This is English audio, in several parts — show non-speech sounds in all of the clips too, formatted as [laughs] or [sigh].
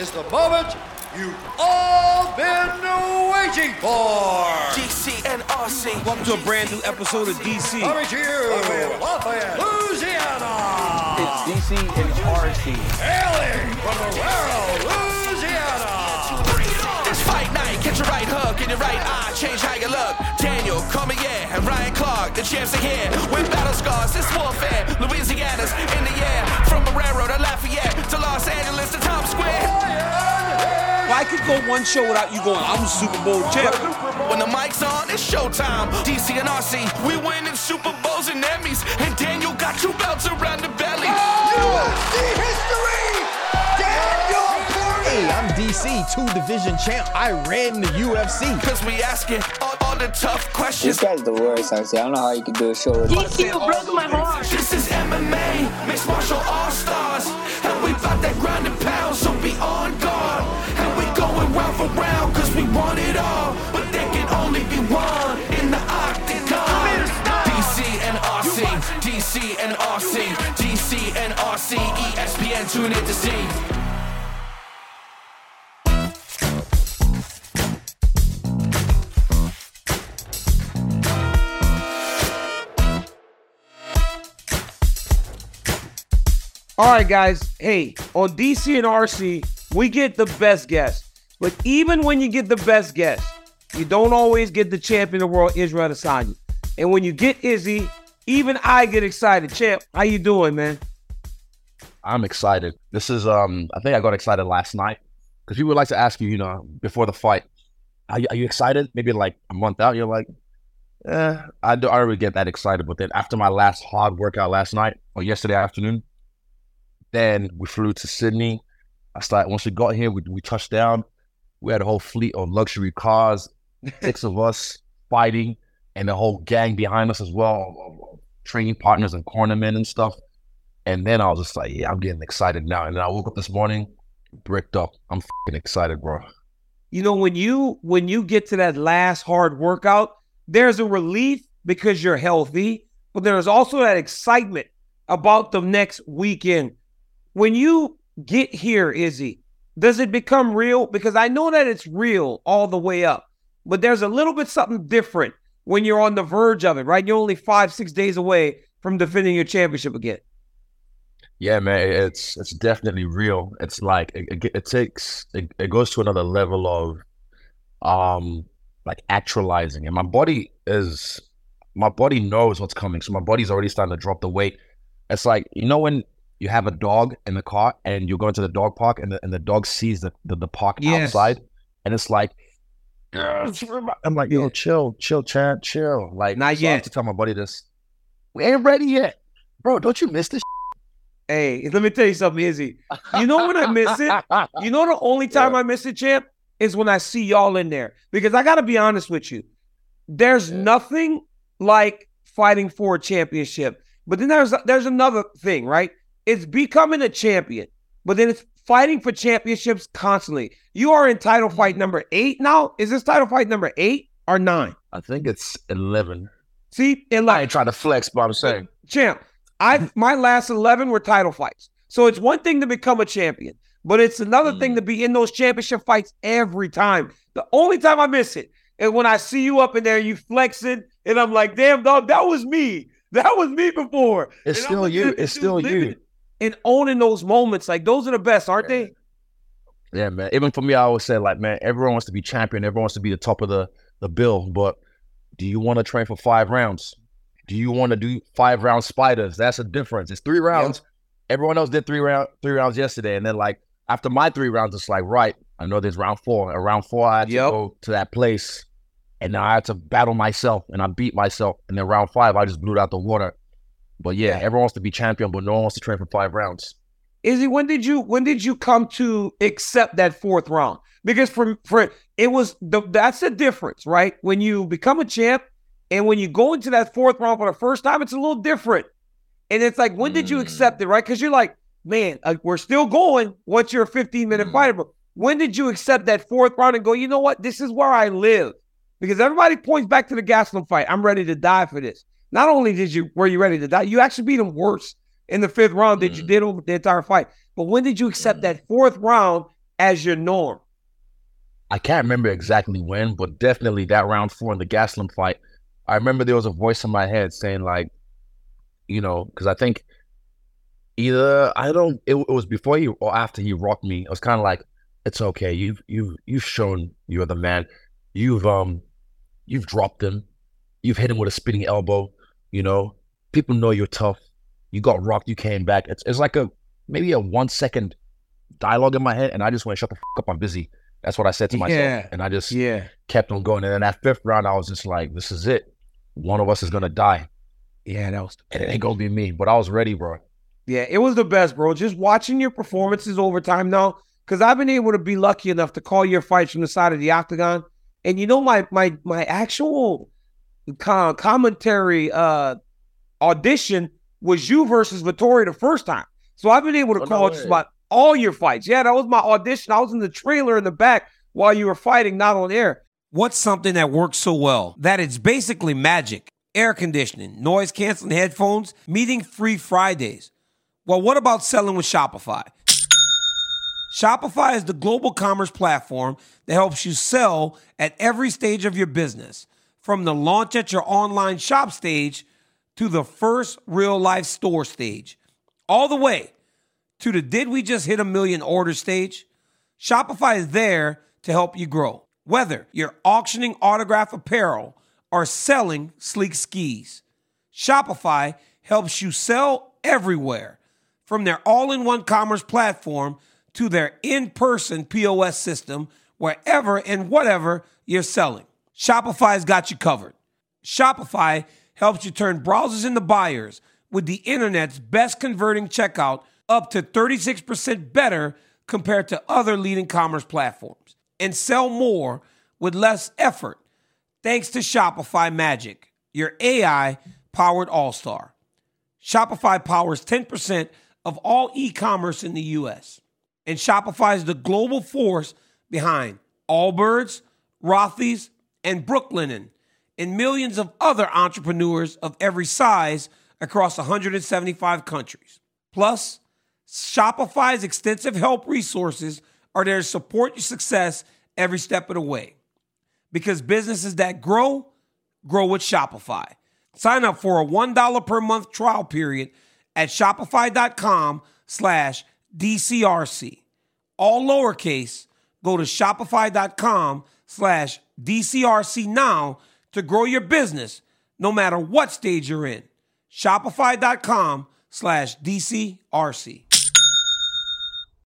is the moment you've all been waiting for. DC and RC. Welcome to a brand new episode of DC. Coming to you, Lafayette, Louisiana. It's DC and it's RC. Hailing from Marrero, Louisiana. It's fight night. Catch your right hook in your right eye. Change how you look. Daniel Cormier and Ryan Clark. The champs are here with battle scars. It's warfare. Louisiana's in the air. From Marrero to Lafayette to could go one show without you going, I'm a Super Bowl champ. When the mic's on, it's showtime. DC and RC, we winning Super Bowls and Emmys. And Daniel got two belts around the belly. Oh, UFC history, Daniel Hey, I'm DC, two division champ. I ran the UFC. Cause we asking all, all the tough questions. This questions. guy's the worst, honestly. I don't know how you can do a show with DC broke my heart. This is MMA, mixed martial all stars. Tune in to see. All right, guys. Hey, on DC and RC, we get the best guests. But even when you get the best guests, you don't always get the champion of the world, Israel Adesanya. And when you get Izzy, even I get excited. Champ, how you doing, man? I'm excited. This is um I think I got excited last night because people would like to ask you, you know, before the fight, are you, are you excited? Maybe like a month out, you're like, eh, I do I don't really get that excited. But then after my last hard workout last night or yesterday afternoon, then we flew to Sydney. I started once we got here, we we touched down. We had a whole fleet of luxury cars, [laughs] six of us fighting, and the whole gang behind us as well, training partners and cornermen and stuff. And then I was just like, yeah, I'm getting excited now. And then I woke up this morning, bricked up. I'm excited, bro. You know, when you when you get to that last hard workout, there's a relief because you're healthy, but there's also that excitement about the next weekend. When you get here, Izzy, does it become real? Because I know that it's real all the way up, but there's a little bit something different when you're on the verge of it, right? You're only five, six days away from defending your championship again. Yeah, man, it's it's definitely real. It's like it, it, it takes it, it goes to another level of um like actualizing, and my body is my body knows what's coming, so my body's already starting to drop the weight. It's like you know when you have a dog in the car and you're going to the dog park, and the and the dog sees the the, the park Yes. outside, and it's like. I'm like, yo, chill, chill, Chad, chill. Like, Not so I have yet. to tell my buddy this. We ain't ready yet, bro. Don't you miss this? Hey, let me tell you something, Izzy. You know when I miss it? You know the only time I miss it, champ, is when I see y'all in there. Because I gotta be honest with you. There's nothing like fighting for a championship. But then there's there's another thing, right? It's becoming a champion, but then it's fighting for championships constantly. You are in title fight mm-hmm. number eight now. Is this title fight number eight or nine? I think it's 11. See, it I like ain't trying to flex, but I'm saying. champ. I my last eleven were title fights. So it's one thing to become a champion, but it's another thing mm. to be in those championship fights every time. The only time I miss it is when I see you up in there, you flexing, and I'm like, damn dog, that was me. That was me before. It's And still you. It's still you. And owning those moments, like those are the best, aren't they? Yeah, man. Even for me, I always say, like, man, everyone wants to be champion. Everyone wants to be the top of the, the bill. But do you want to train for five rounds? Do you want to do five round spiders? That's a difference. It's three rounds. Everyone else did three round three rounds yesterday. And then like after my three rounds, it's like, right, I know there's round four. Around four, I had to go to that place. And now I had to battle myself and I beat myself. And then round five, I just blew it out the water. But yeah, everyone wants to be champion, but no one wants to train for five rounds. Izzy, when did you when did you come to accept that fourth round? Because for for it was the that's the difference, right? When you become a champ and when you go into that fourth round for the first time, it's a little different. And it's like, when did you hmm. accept it, right? Because you're like, man, uh, we're still going once you're a 15 minute hmm. fighter. But when did you accept that fourth round and go, you know what? This is where I live? Because everybody points back to the Gastelum fight. I'm ready to die for this. Not only did you were you ready to die, you actually beat him worse in the fifth round than you hmm. did over the entire fight. But when did you accept that fourth round as your norm? I can't remember exactly when, but definitely that round four in the Gastelum fight. I remember there was a voice in my head saying like, you know, because I think either I don't it, it was before he or after he rocked me. It was kind of like, it's okay. You've you've you've shown you're the man. You've um you've dropped him. You've hit him with a spinning elbow. You know, people know you're tough. You got rocked. You came back. It's it's like a maybe a one second dialogue in my head, and I just went, "Shut the fuck up, I'm busy." That's what I said to myself, Yeah. and I just Yeah. kept on going. And then that fifth round, I was just like, "This is it. One of us is gonna die, Yeah, that was and it ain't gonna be me." But I was ready, bro. Yeah, it was the best, bro. Just watching your performances over time now, because I've been able to be lucky enough to call your fights from the side of the octagon. And you know, my my my actual co- commentary uh audition was you versus Vettori the first time. So I've been able to Oh, no call just about all your fights. Yeah, that was my audition. I was in the trailer in the back while you were fighting, not on air. What's something that works so well that it's basically magic? Air conditioning, noise canceling headphones, meeting free Fridays. Well, what about selling with Shopify? Shopify is the global commerce platform that helps you sell at every stage of your business, from the launch at your online shop stage to the first real life store stage, all the way to the did we just hit a million order stage? Shopify is there to help you grow. Whether you're auctioning autograph apparel or selling sleek skis, Shopify helps you sell everywhere from their all in one commerce platform to their in person POS system, wherever and whatever you're selling. Shopify's got you covered. Shopify helps you turn browsers into buyers with the internet's best converting checkout up to 36% better compared to other leading commerce platforms and sell more with less effort thanks to Shopify Magic, your AI powered all star. Shopify powers 10% of all e commerce in the US. And Shopify is the global force behind Allbirds, Rothy's, and Brooklinen, and millions of other entrepreneurs of every size across 175 countries. Plus, Shopify's extensive help resources are there to support your success every step of the way. Because businesses that grow, grow with Shopify. Sign up for a $1 per month trial period at shopify.com slash DCRC. All lowercase, go to shopify.com slash DCRC now to grow your business no matter what stage you're in. Shopify.com slash DCRC.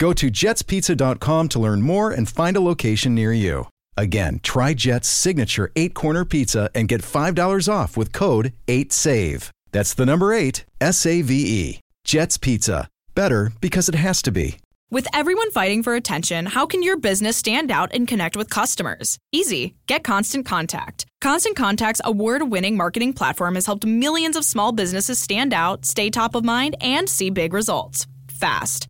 Go to jetspizza.com to learn more and find a location near you. Again, try Jet's signature eight corner pizza and get $5 off with code 8SAVE. That's the number eight, S A V E. Jet's Pizza. Better because it has to be. With everyone fighting for attention, how can your business stand out and connect with customers? Easy. Get Constant Contact. Constant Contact's award winning marketing platform has helped millions of small businesses stand out, stay top of mind, and see big results fast.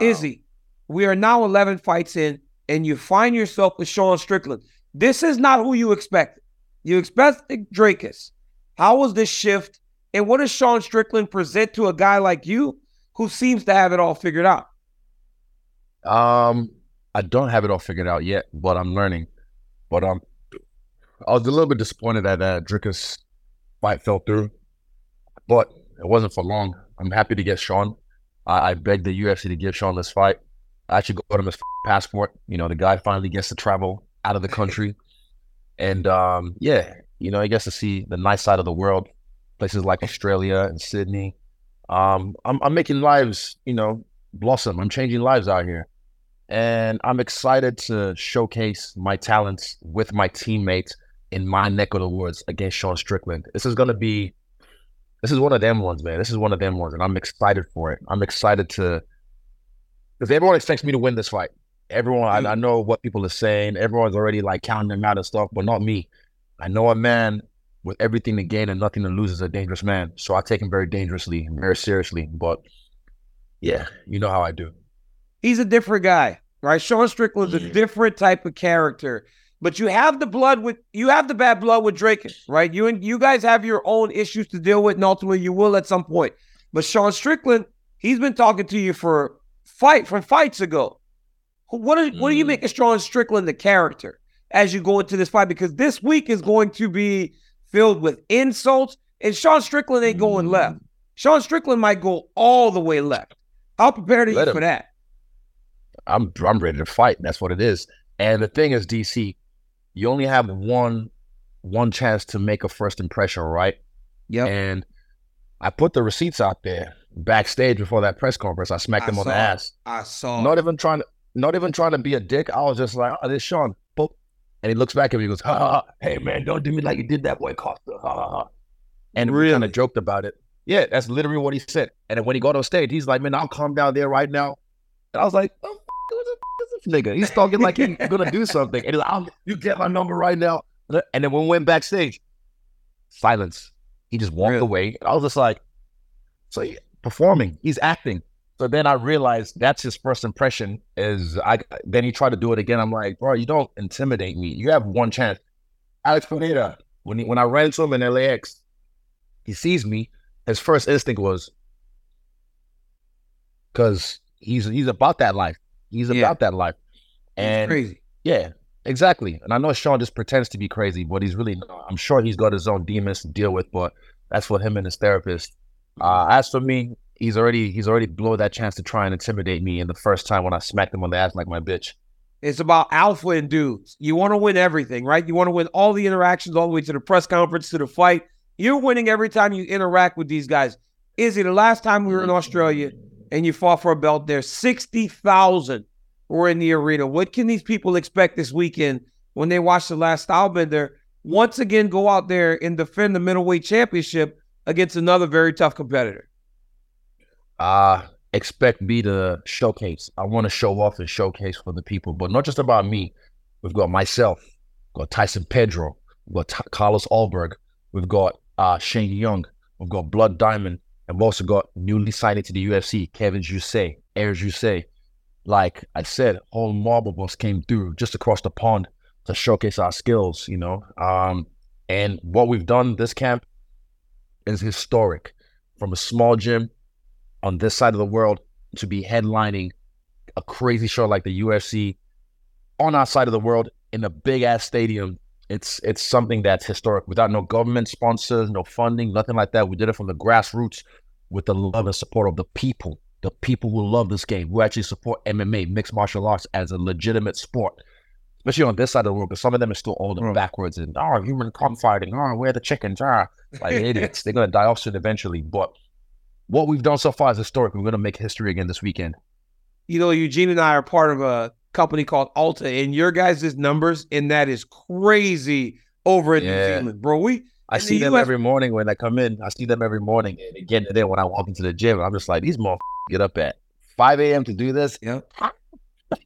Izzy, we are now 11 fights in, and you find yourself with Sean Strickland. This is not who you expected. You expected Dricus. How was this shift? And what does Sean Strickland present to a guy like you who seems to have it all figured out? Um, I don't have it all figured out yet, but I'm learning. But um, I was a little bit disappointed that uh, Dricus fight fell through, but it wasn't for long. I'm happy to get Sean. I, I begged the UFC to give Sean this fight. I actually got him his passport. You know, the guy finally gets to travel out of the country, [laughs] and um, yeah, you know, he gets to see the nice side of the world, places like Australia and Sydney. Um, I'm, I'm making lives, you know, blossom. I'm changing lives out here. And I'm excited to showcase my talents with my teammates in my neck of the woods against Sean Strickland. This is going to be, this is one of them ones, man. This is one of them ones. And I'm excited for it. I'm excited to, because everyone expects me to win this fight. Everyone, I, I mm. know what people are saying. Everyone's already like counting them out and stuff, but not me. I know a man with everything to gain and nothing to lose is a dangerous man. So I take him very dangerously, very seriously. But yeah, you know how I do. He's a different guy, right? Sean Strickland's a different type of character. But you have the blood with you have the bad blood with Drake, right? You and you guys have your own issues to deal with, and ultimately you will at some point. But Sean Strickland, he's been talking to you for fight from fights ago. What are, what do you mm. make of Sean Strickland the character as you go into this fight? Because this week is going to be filled with insults, and Sean Strickland ain't going mm. left. Sean Strickland might go all the way left. How prepared are Let you him. for that? I'm I'm ready to fight. That's what it is. And the thing is, DC, you only have one one chance to make a first impression, right? Yep. And I put the receipts out there backstage before that press conference. I smacked him on the ass. I saw. Not even trying to not even trying to be a dick. I was just like, oh, this Sean. Boop. And he looks back at me and goes, ha, ha, ha. hey man, don't do me like you did that boy Costa. Ha, ha, ha. And we kind of joked about it. Yeah, that's literally what he said. And then when he got on stage, he's like, man, I'll calm down there right now. And I was like, oh, who the f- is this nigga? He's talking like he's gonna do something. And he's like, [laughs] you get my number right now. And then when we went backstage, silence. He just walked away. I was just like, so performing, he's acting. So then I realized that's his first impression. Is I then he tried to do it again. I'm like, bro, you don't intimidate me. You have one chance. Alex Pereira, when he, when I ran into him in LAX, he sees me. His first instinct was because he's he's about that life. He's Yeah. about that life. And crazy. yeah, exactly. And I know Sean just pretends to be crazy, but he's really not. I'm sure he's got his own demons to deal with, but that's for him and his therapist. Uh, as for me, he's already he's already blew that chance to try and intimidate me in the first time when I smacked him on the ass like my bitch. It's about alpha and dudes. You want to win everything, right? You want to win all the interactions, all the way to the press conference, to the fight. You're winning every time you interact with these guys. Izzy, the last time we were in Australia and you fought for a belt there, 60,000 were in the arena. What can these people expect this weekend when they watch the last Stylebender once again go out there and defend the middleweight championship against another very tough competitor? uh expect me to showcase. I want to show off and showcase for the people, but not just about me. We've got myself, we've got Tyson Pedro, we've got T- Carlos Ulberg, we've got uh Shane Young, we've got Blood Diamond, and we've also got newly signed into the UFC, Kevin Jousset, Air Jousset. Like I said, whole mob of came through just across the pond to showcase our skills, you know. Um, and what we've done this camp is historic. From a small gym on this side of the world to be headlining a crazy show like the UFC on our side of the world in a big ass stadium. It's it's something that's historic without no government sponsors, no funding, nothing like that. We did it from the grassroots with the love and support of the people, the people who love this game, who actually support MMA, mixed martial arts as a legitimate sport. Especially on this side of the world, because some of them are still old and backwards and oh, human cockfighting, oh, where the chickens? are. like [laughs] idiots. They're gonna die off soon eventually. But what we've done so far is historic. We're gonna make history again this weekend. you know, Eugene and I are part of a company called Alta, and your guys' numbers in that is crazy over in Yeah. New Zealand, bro. We I see the them US every morning when I come in. I see them every morning and again today when I walk into the gym. I'm just like, these motherfuckers get up at 5 a.m. to do this. Yeah.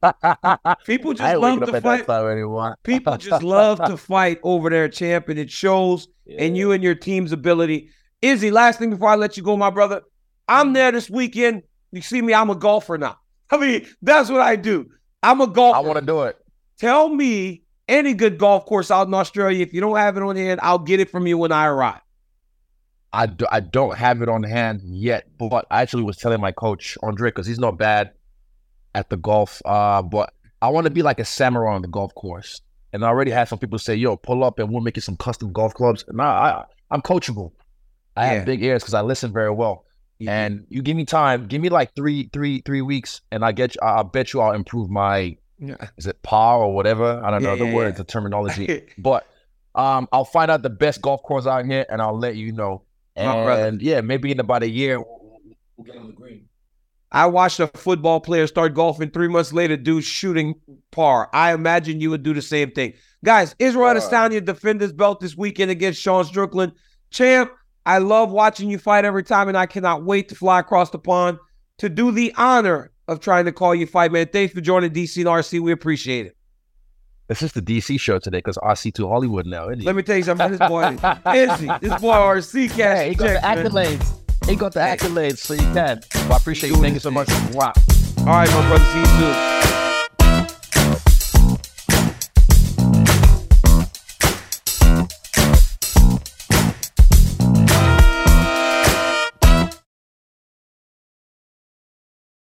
[laughs] People just love to fight. People [laughs] just love to fight over their champ, and it shows in you and your team's ability. Izzy, last thing before I let you go, my brother. I'm mm-hmm. there this weekend. You see me, I'm a golfer now. [laughs] I mean, that's what I do. I'm a golfer. I want to do it. Tell me any good golf course out in Australia. If you don't have it on hand, I'll get it from you when I arrive. I, do, I don't have it on hand yet, but I actually was telling my coach Andre because he's not bad at the golf. Uh, but I want to be like a samurai on the golf course, and I already had some people say, "Yo, pull up and we'll make you some custom golf clubs." And I, I I'm coachable. I Yeah. have big ears because I listen very well. And you give me time, give me like three, three, three weeks, and I get you. I I bet you I'll improve my Yeah. is it par or whatever? I don't Yeah, know the yeah, words, yeah. the terminology. [laughs] but um, I'll find out the best golf course out here, and I'll let you know. And yeah, maybe in about a year, we'll, we'll get on the green. I watched a football player start golfing three months later, dude shooting par. I imagine you would do the same thing. Guys, Israel Adesanya defend his belt this weekend against Sean Strickland. Champ, I love watching you fight every time, and I cannot wait to fly across the pond to do the honor of trying to call you fight, man. Thanks for joining DC and RC. We appreciate it. This is the DC show today because RC2 Hollywood now. Isn't he? Let me tell you something. This boy, Izzy, [laughs] this boy RC cash. Hey, he got the checks, man. accolades. He got the accolades, so you can. Well, I appreciate you. Thank you so much. Wow. All right, my brother. See you soon.